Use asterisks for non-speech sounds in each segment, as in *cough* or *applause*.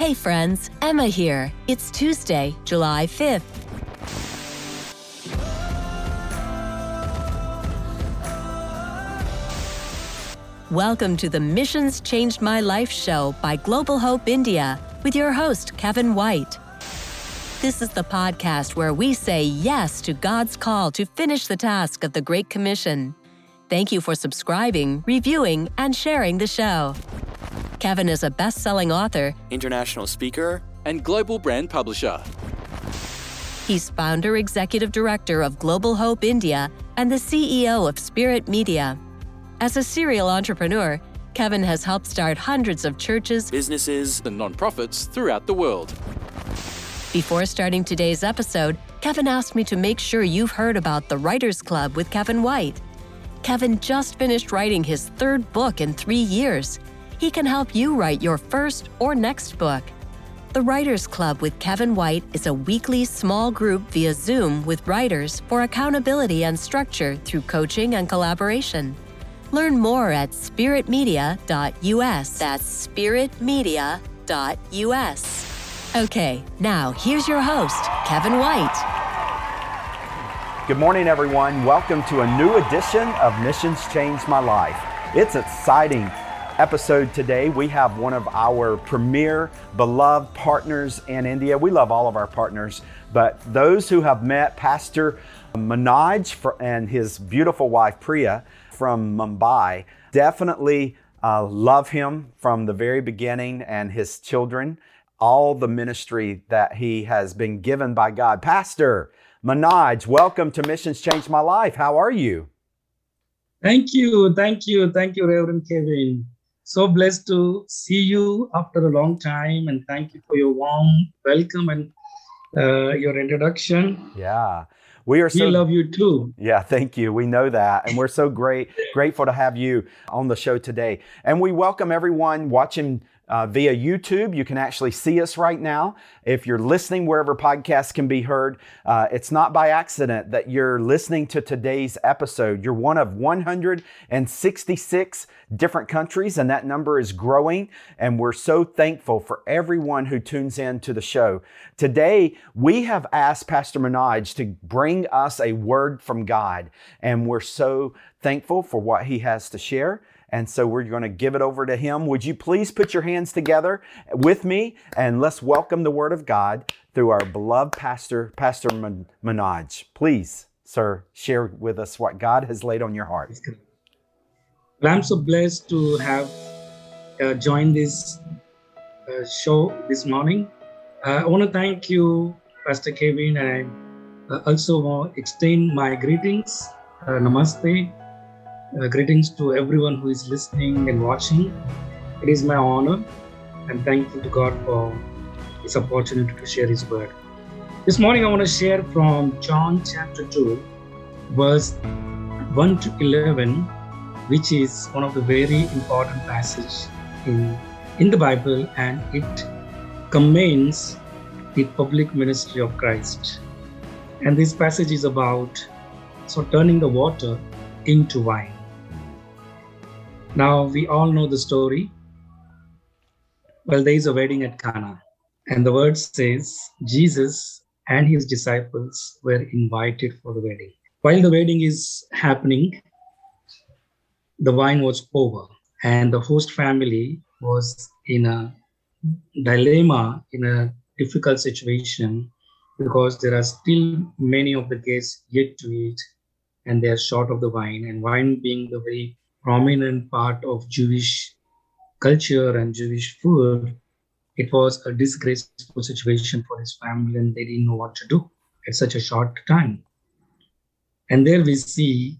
Hey friends, Emma here. It's Tuesday, July 5th. Welcome to the Missions Changed My Life show by Global Hope India with your host, Kevin White. This is the podcast where we say yes to God's call to finish the task of the Great Commission. Thank you for subscribing, reviewing, and sharing the show. Kevin is a best selling author, international speaker, and global brand publisher. He's founder executive director of Global Hope India and the CEO of Spirit Media. As a serial entrepreneur, Kevin has helped start hundreds of churches, businesses, and nonprofits throughout the world. Before starting today's episode, Kevin asked me to make sure you've heard about the Writers Club with Kevin White. Kevin just finished writing his third book in three years. He can help you write your first or next book. The Writers Club with Kevin White is a weekly small group via Zoom with writers for accountability and structure through coaching and collaboration. Learn more at spiritmedia.us. That's spiritmedia.us. Okay, now here's your host, Kevin White. Good morning, everyone. Welcome to a new edition of Missions Changed My Life. It's exciting episode today. We have one of our premier beloved partners in India. We love all of our partners, but those who have met Pastor Manoj and his beautiful wife Priya from Mumbai definitely uh, love him from the very beginning and his children all the ministry that he has been given by God. Pastor Manoj, welcome to Missions Changed My Life. How are you? Thank you, thank you, thank you, Reverend Kevin. So blessed to see you after a long time, and thank you for your warm welcome and uh, your introduction. Yeah. We are so we love you too. Yeah, thank you. We know that. And we're so great, grateful to have you on the show today. And we welcome everyone watching uh, via YouTube. You can actually see us right now. If you're listening wherever podcasts can be heard, uh, it's not by accident that you're listening to today's episode. You're one of 166 different countries, and that number is growing. And we're so thankful for everyone who tunes in to the show. Today, we have asked Pastor Manoj to bring us a word from God, and we're so thankful for what he has to share. And so we're going to give it over to him. Would you please put your hands together with me and let's welcome the Word of God through our beloved pastor, Pastor Manoj. Please, sir, share with us what God has laid on your heart. I'm so blessed to have uh, joined this uh, show this morning. Uh, I want to thank you, Pastor Kevin, and I uh, also want to extend my greetings. Uh, namaste uh, greetings to everyone who is listening and watching. It is my honor and thankful to God for this opportunity to share His word. This morning, I want to share from John chapter 2, verse 1 to 11, which is one of the very important passages in, in the Bible and it commends the public ministry of Christ. And this passage is about so turning the water into wine. Now, we all know the story. Well, there is a wedding at Cana, and the word says Jesus and his disciples were invited for the wedding. While the wedding is happening, the wine was over, and the host family was in a dilemma, in a difficult situation, because there are still many of the guests yet to eat, and they are short of the wine. And wine being the very prominent part of Jewish culture and Jewish food, it was a disgraceful situation for his family and they didn't know what to do at such a short time. And there we see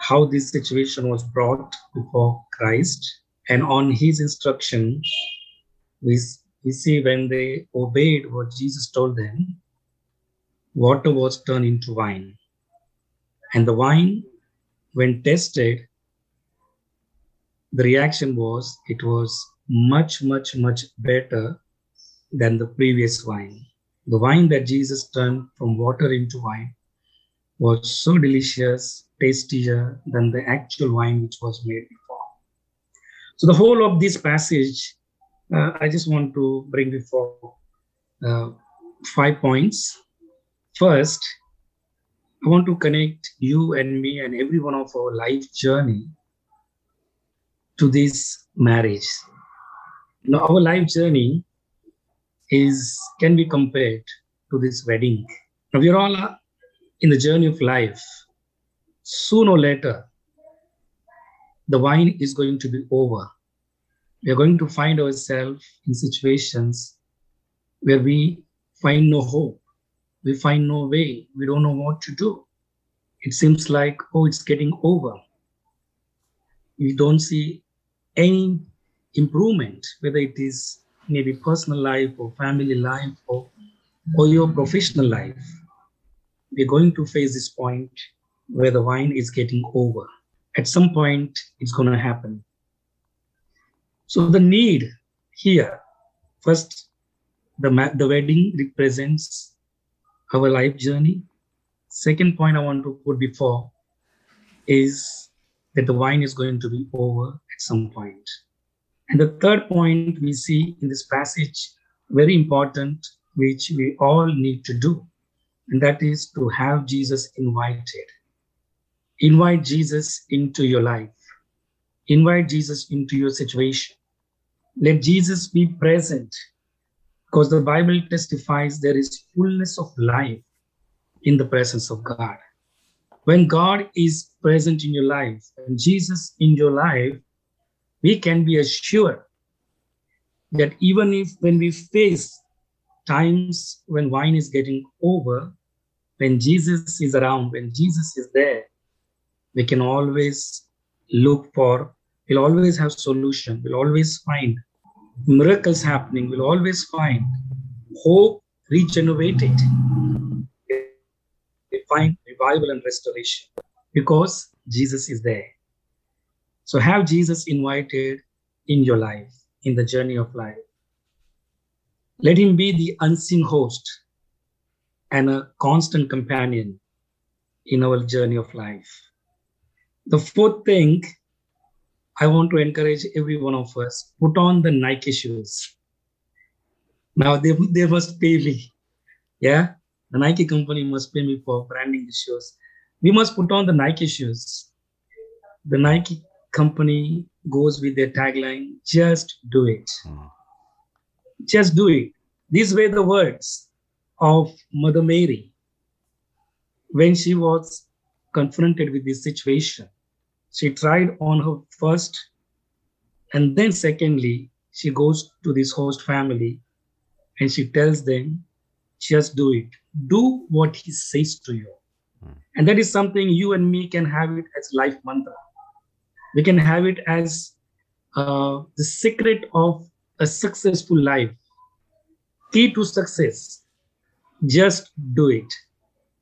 how this situation was brought before Christ. And on his instruction, we, we see when they obeyed what Jesus told them, water was turned into wine. And the wine, when tested, the reaction was it was much, much, much better than the previous wine. The wine that Jesus turned from water into wine was so delicious, tastier than the actual wine which was made before. So, the whole of this passage uh, I just want to bring before uh, five points. First, I want to connect you and me and every one of our life journey to this marriage. Now, our life journey is can be compared to this wedding. Now, we are all uh, in the journey of life. Sooner or later, the wine is going to be over. We are going to find ourselves in situations where we find no hope, we find no way, we don't know what to do. It seems like, oh, it's getting over. We don't see any improvement, whether it is maybe personal life or family life or, or your professional life. We're going to face this point where the wine is getting over. At some point, it's going to happen. So the need here, first, the, the wedding represents our life journey. Second point I want to put before is that the wine is going to be over at some point. And the third point we see in this passage, very important, which we all need to do, and that is to have Jesus invited. Invite Jesus into your life. Invite Jesus into your situation. Let Jesus be present because the Bible testifies there is fullness of life in the presence of God. When God is present in your life and Jesus in your life, we can be assured that even if when we face times when wine is getting over, when Jesus is around, when Jesus is there, we can always look for, we'll always have solution, we'll always find miracles happening, we'll always find hope regenerated. We find revival and restoration because Jesus is there. So have Jesus invited in your life, in the journey of life. Let him be the unseen host and a constant companion in our journey of life. The fourth thing I want to encourage every one of us put on the Nike shoes. Now they, they must pay me. Yeah, the Nike company must pay me for branding the shoes. We must put on the Nike shoes. The Nike company goes with their tagline just do it. Mm. Just do it. These were the words of Mother Mary when she was confronted with this situation she tried on her first and then secondly she goes to this host family and she tells them just do it do what he says to you mm. and that is something you and me can have it as life mantra we can have it as uh, the secret of a successful life. Key to success. Just do it.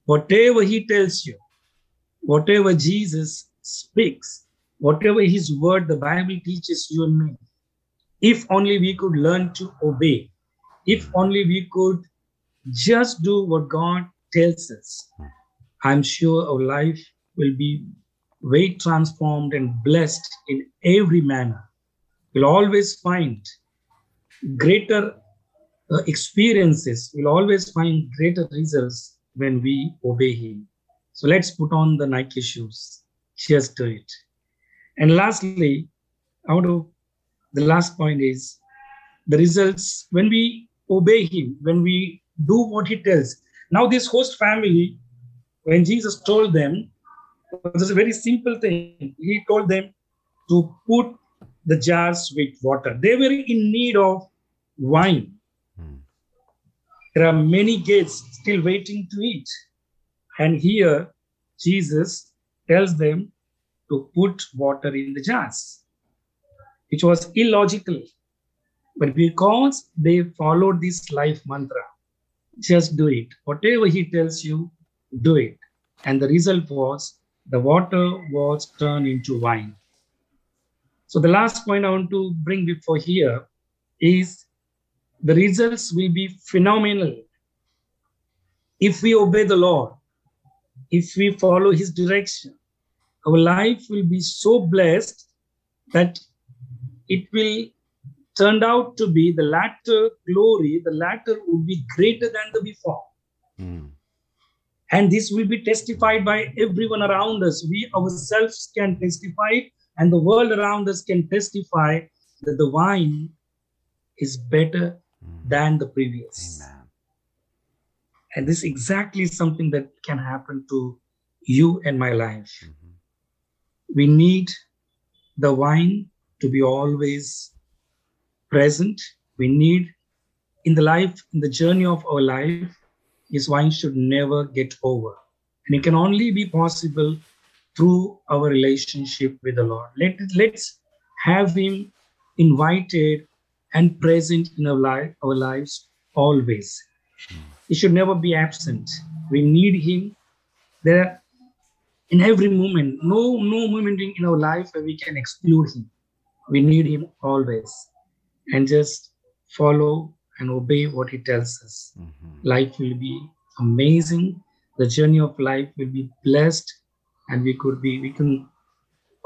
Whatever he tells you whatever jesus speaks, whatever his word the Bible teaches you and me, if only we could learn to obey, if only we could just do what God tells us, I'm sure our life will be very transformed and blessed in every manner. We'll always find greater uh, experiences, we'll always find greater results when we obey Him. So let's put on the Nike shoes just do it. And lastly, out of the last point is the results when we obey him, when we do what he tells. Now, this host family, when Jesus told them, was a very simple thing. He told them to put the jars with water. They were in need of wine. Hmm. There are many guests still waiting to eat. And here, Jesus tells them to put water in the jars, which was illogical. But because they followed this life mantra, just do it. Whatever he tells you, do it. And the result was the water was turned into wine. So the last point I want to bring before here is the results will be phenomenal if we obey the Lord if we follow his direction, our life will be so blessed that it will turned out to be the latter glory, the latter would be greater than the before. Mm. And this will be testified by everyone around us. We ourselves can testify, and the world around us can testify that the wine is better Mm. than the previous. Amen. And this exactly something that can happen to you and my life. Mhm. We need the wine to be always present. We need in the life, in the journey of our life, this wine should never get over. And it can only be possible through our relationship with the Lord. Let, let's have Him invited and present in our, life, our lives always. He should never be absent. We need Him there in every moment. No, no moment in our life where we can exclude Him. We need Him always. And just follow and obey what He tells us. Mhm. Life will be amazing. The journey of life will be blessed, and we could be, we can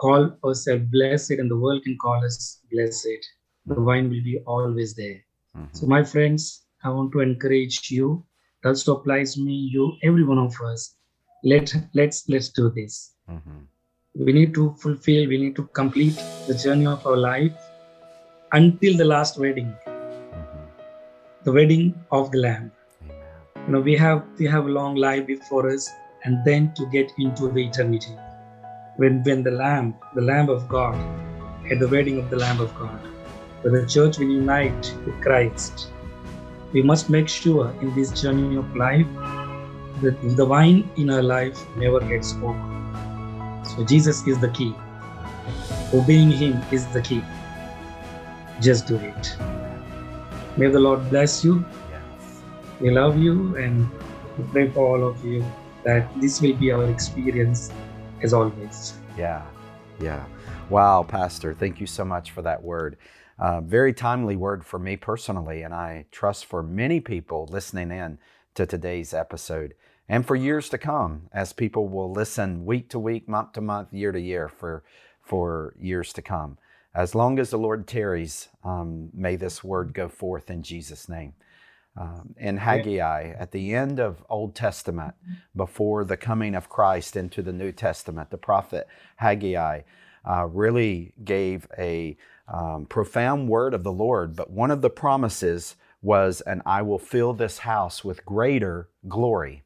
call ourselves blessed, and the world can call us blessed. The wine will be always there. Mhm. So, my friends, I want to encourage you. That also applies me, you, every one of us. Let let's let's do this. Mhm. We need to fulfill. We need to complete the journey of our life until the last wedding. The wedding of the Lamb. You know, we have we have a long life before us, and then to get into the eternity. When when the Lamb, the Lamb of God, at the wedding of the Lamb of God, where the church will unite with Christ. We must make sure in this journey of life that the wine in our life never gets over. So Jesus is the key. Obeying Him is the key. Just do it. May the Lord bless you. Yes. We love you and we pray for all of you that this will be our experience as always. Yeah, yeah. Wow, Pastor, thank you so much for that word. Uh, very timely word for me personally, and I trust for many people listening in to today's episode and for years to come as people will listen week to week, month to month, year to year for, for years to come. As long as the Lord tarries, um, may this word go forth in Jesus' name. Um, in Haggai, at the end of Old Testament, before the coming of Christ into the New Testament, the prophet Haggai uh, really gave a um, profound word of the Lord. But one of the promises was, "And I will fill this house with greater glory."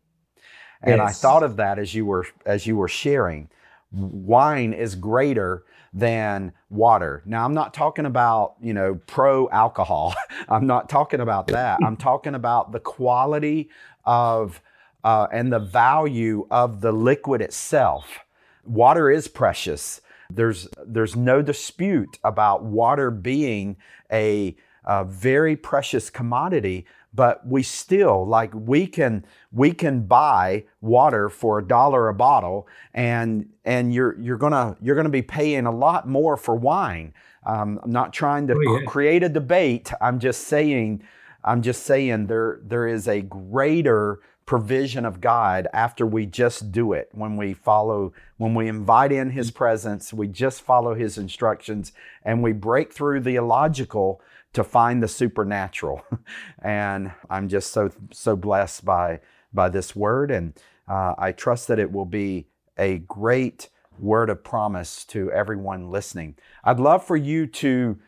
And I thought of that as you were as you were sharing. Wine is greater than water. Now I'm not talking about, you know, pro alcohol. *laughs* I'm not talking about that. I'm talking about the quality of uh, and the value of the liquid itself. Water is precious. There's there's no dispute about water being a, a very precious commodity, but we still like we can we can buy water for a dollar a bottle, and and you're you're gonna you're gonna be paying a lot more for wine. Um, I'm not trying to Oh, yeah. create a debate. I'm just saying I'm just saying there there is a greater provision of God after we just do it. When we follow, when we invite in His presence, we just follow His instructions and we break through the illogical to find the supernatural. *laughs* and I'm just so so blessed by by this word, and uh, I trust that it will be a great word of promise to everyone listening. I'd love for you to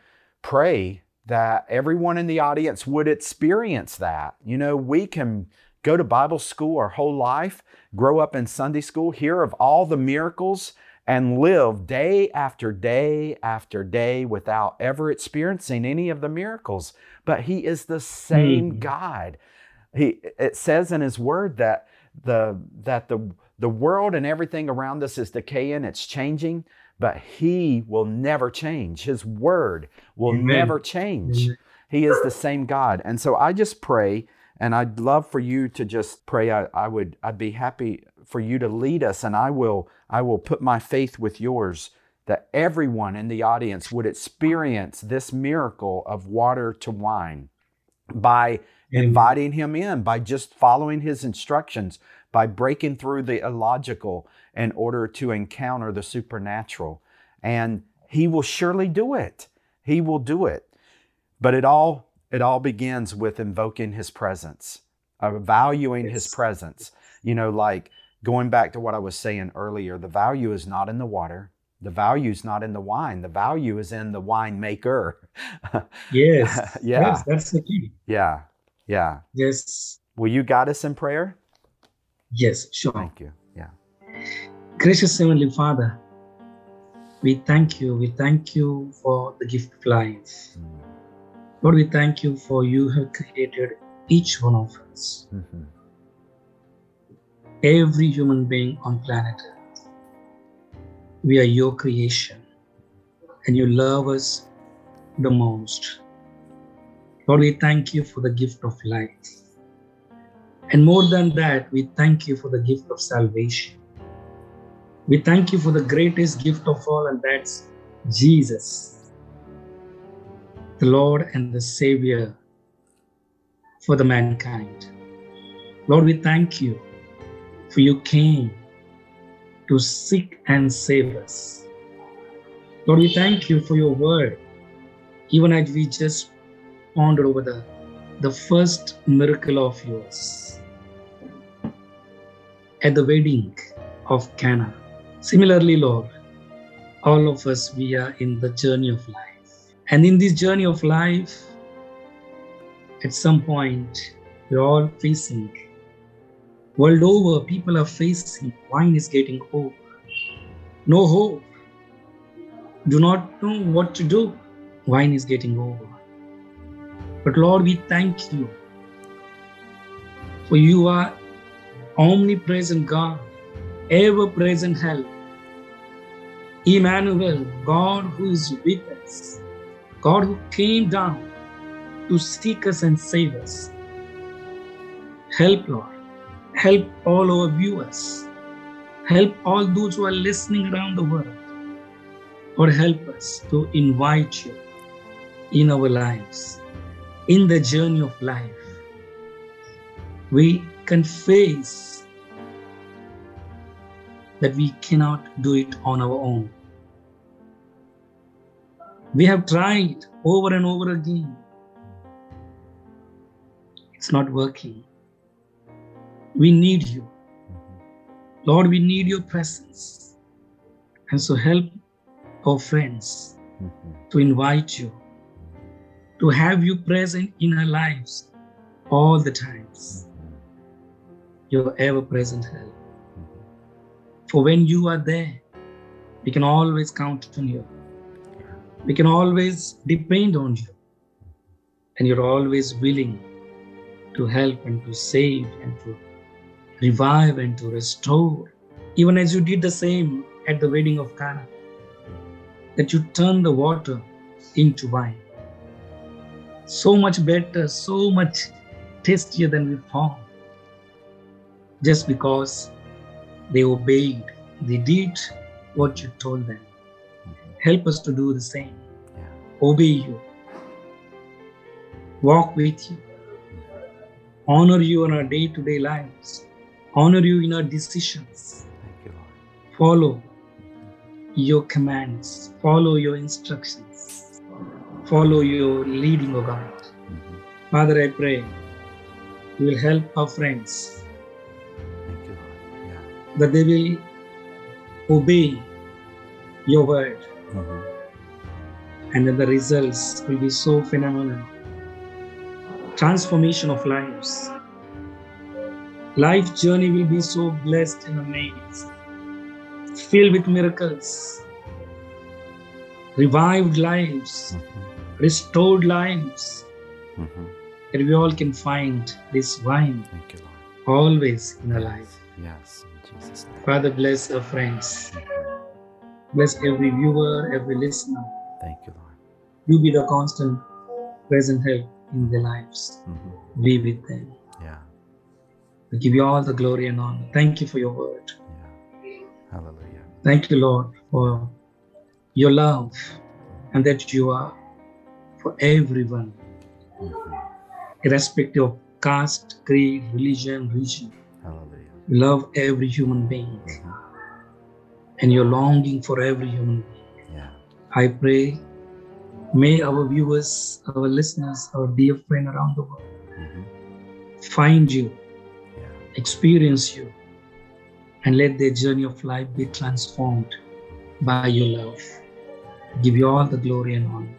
pray that everyone in the audience would experience that. You know, we can go to Bible school our whole life, grow up in Sunday school, hear of all the miracles, and live day after day after day without ever experiencing any of the miracles. But He is the same Hmm. God. He, it says in His Word that the that the the world and everything around us is decaying, it's changing, but He will never change. His Word will Amen. never change. Amen. He is the same God. And so I just pray, and I'd love for you to just pray. I, I would I'd be happy for you to lead us, and I will I will put my faith with yours that everyone in the audience would experience this miracle of water to wine by inviting him in, by just following his instructions, by breaking through the illogical in order to encounter the supernatural. And he will surely do it. He will do it. But it all it all begins with invoking his presence, uh, valuing his presence. You know, like going back to what I was saying earlier, the value is not in the water. The value is not in the wine. The value is in the winemaker. *laughs* Yes. *laughs* Yeah. Yes, that's the key. yeah. Yeah. Yes. Will you guide us in prayer? Yes, sure. Thank you. Yeah. Gracious Heavenly Father, we thank you. We thank you for the gift of life. Mm. Lord, we thank you for you have created each one of us, Mhm. Every human being on planet Earth. We are your creation, and you love us the most. Lord, we thank you for the gift of life. And more than that, we thank you for the gift of salvation. We thank you for the greatest gift of all, and that's Jesus, the Lord and the Savior for the mankind. Lord, we thank you for you came to seek and save us. Lord, we thank you for your word, even as we just pondered over the, the first miracle of yours at the wedding of Cana. Similarly, Lord, all of us, we are in the journey of life. And in this journey of life, at some point, we're all facing, world over, people are facing, wine is getting over. No hope. Do not know what to do. Wine is getting over. But Lord, we thank you for you are omnipresent God, ever present help. Emmanuel, God who is with us, God who came down to seek us and save us. Help, Lord. Help all our viewers. Help all those who are listening around the world. Or help us to invite you in our lives, in the journey of life. We confess that we cannot do it on our own. We have tried over and over again. It's not working. We need you. Lord, we need your presence. And so help our friends to invite you, to have you present in our lives all the times. Your ever present help. For when you are there, we can always count on you. We can always depend on you. And you're always willing to help and to save and to revive and to restore. Even as you did the same at the wedding of Cana, that you turned the water into wine. So much better, so much tastier than we before. Just because they obeyed, they did what you told them. Help us to do the same. Obey you. Walk with you. Honor you in our day to day lives. Honor you in our decisions. Thank you, Lord. Follow your commands. Follow your instructions. Follow your leading, O God. Mhm. Father, I pray you will help our friends Thank you, Lord. Yeah. that they will obey your word Mhm. and that the results will be so phenomenal. Transformation of lives. Life journey will be so blessed and amazed, filled with miracles, revived lives, Mhm. restored lives, Mhm. that we all can find this wine Thank you, Lord. always in our life. Yes, in Jesus' name. Father, bless our friends. Bless every viewer, every listener. Thank you, Lord. You be the constant present help in their lives. Mhm. Be with them. Yeah. We give you all the glory and honor. Thank you for your word. Yeah. Hallelujah. Thank you, Lord, for your love and that you are for everyone, Mhm. irrespective of caste, creed, religion, region. Hallelujah. You love every human being Mhm. and you're longing for every human being. Yeah. I pray May our viewers, our listeners, our dear friend around the world Mhm. find you. Experience you, and let their journey of life be transformed by your love. Give you all the glory and honor.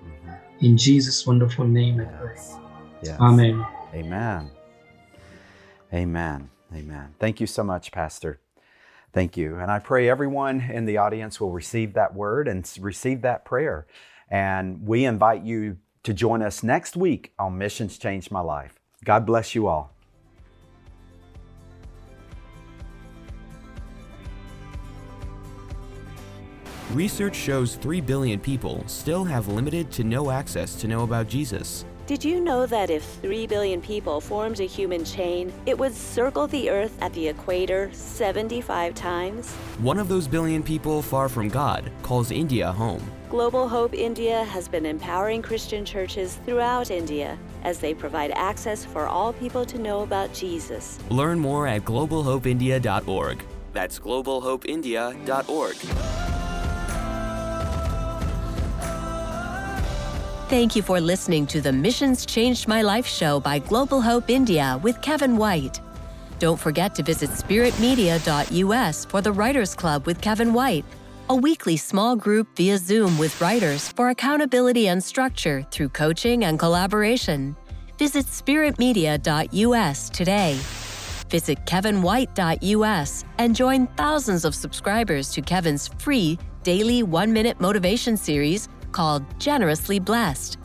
In Jesus' wonderful name, I pray. Yes. Yes. Amen. Amen. Amen. Amen. Thank you so much, Pastor. Thank you. And I pray everyone in the audience will receive that word and receive that prayer. And we invite you to join us next week on Missions Changed My Life. God bless you all. Research shows 3 billion people still have limited to no access to know about Jesus. Did you know that if 3 billion people formed a human chain, it would circle the Earth at the equator 75 times? One of those billion people far from God calls India home. Global Hope India has been empowering Christian churches throughout India as they provide access for all people to know about Jesus. Learn more at globalhopeindia.org. That's globalhopeindia.org. Thank you for listening to the Missions Changed My Life show by Global Hope India with Kevin White. Don't forget to visit spiritmedia.us for the Writers Club with Kevin White, a weekly small group via Zoom with writers for accountability and structure through coaching and collaboration. Visit spiritmedia.us today. Visit kevinwhite.us and join thousands of subscribers to Kevin's free daily one minute motivation series called Generously Blessed.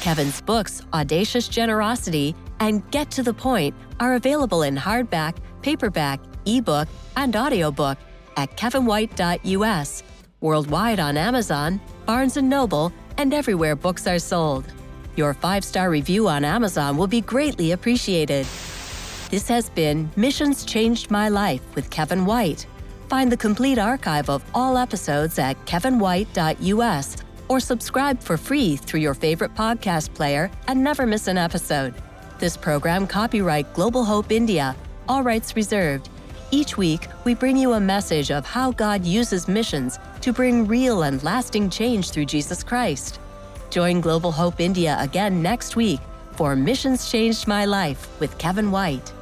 Kevin's books, Audacious Generosity and Get to the Point, are available in hardback, paperback, ebook, and audiobook at kevinwhite.us, worldwide on Amazon, Barnes & Noble, and everywhere books are sold. Your five-star review on Amazon will be greatly appreciated. This has been Missions Changed My Life with Kevin White. Find the complete archive of all episodes at kevinwhite.us or subscribe for free through your favorite podcast player and never miss an episode. This program copyright Global Hope India, all rights reserved. Each week, we bring you a message of how God uses missions to bring real and lasting change through Jesus Christ. Join Global Hope India again next week for Missions Changed My Life with Kevin White.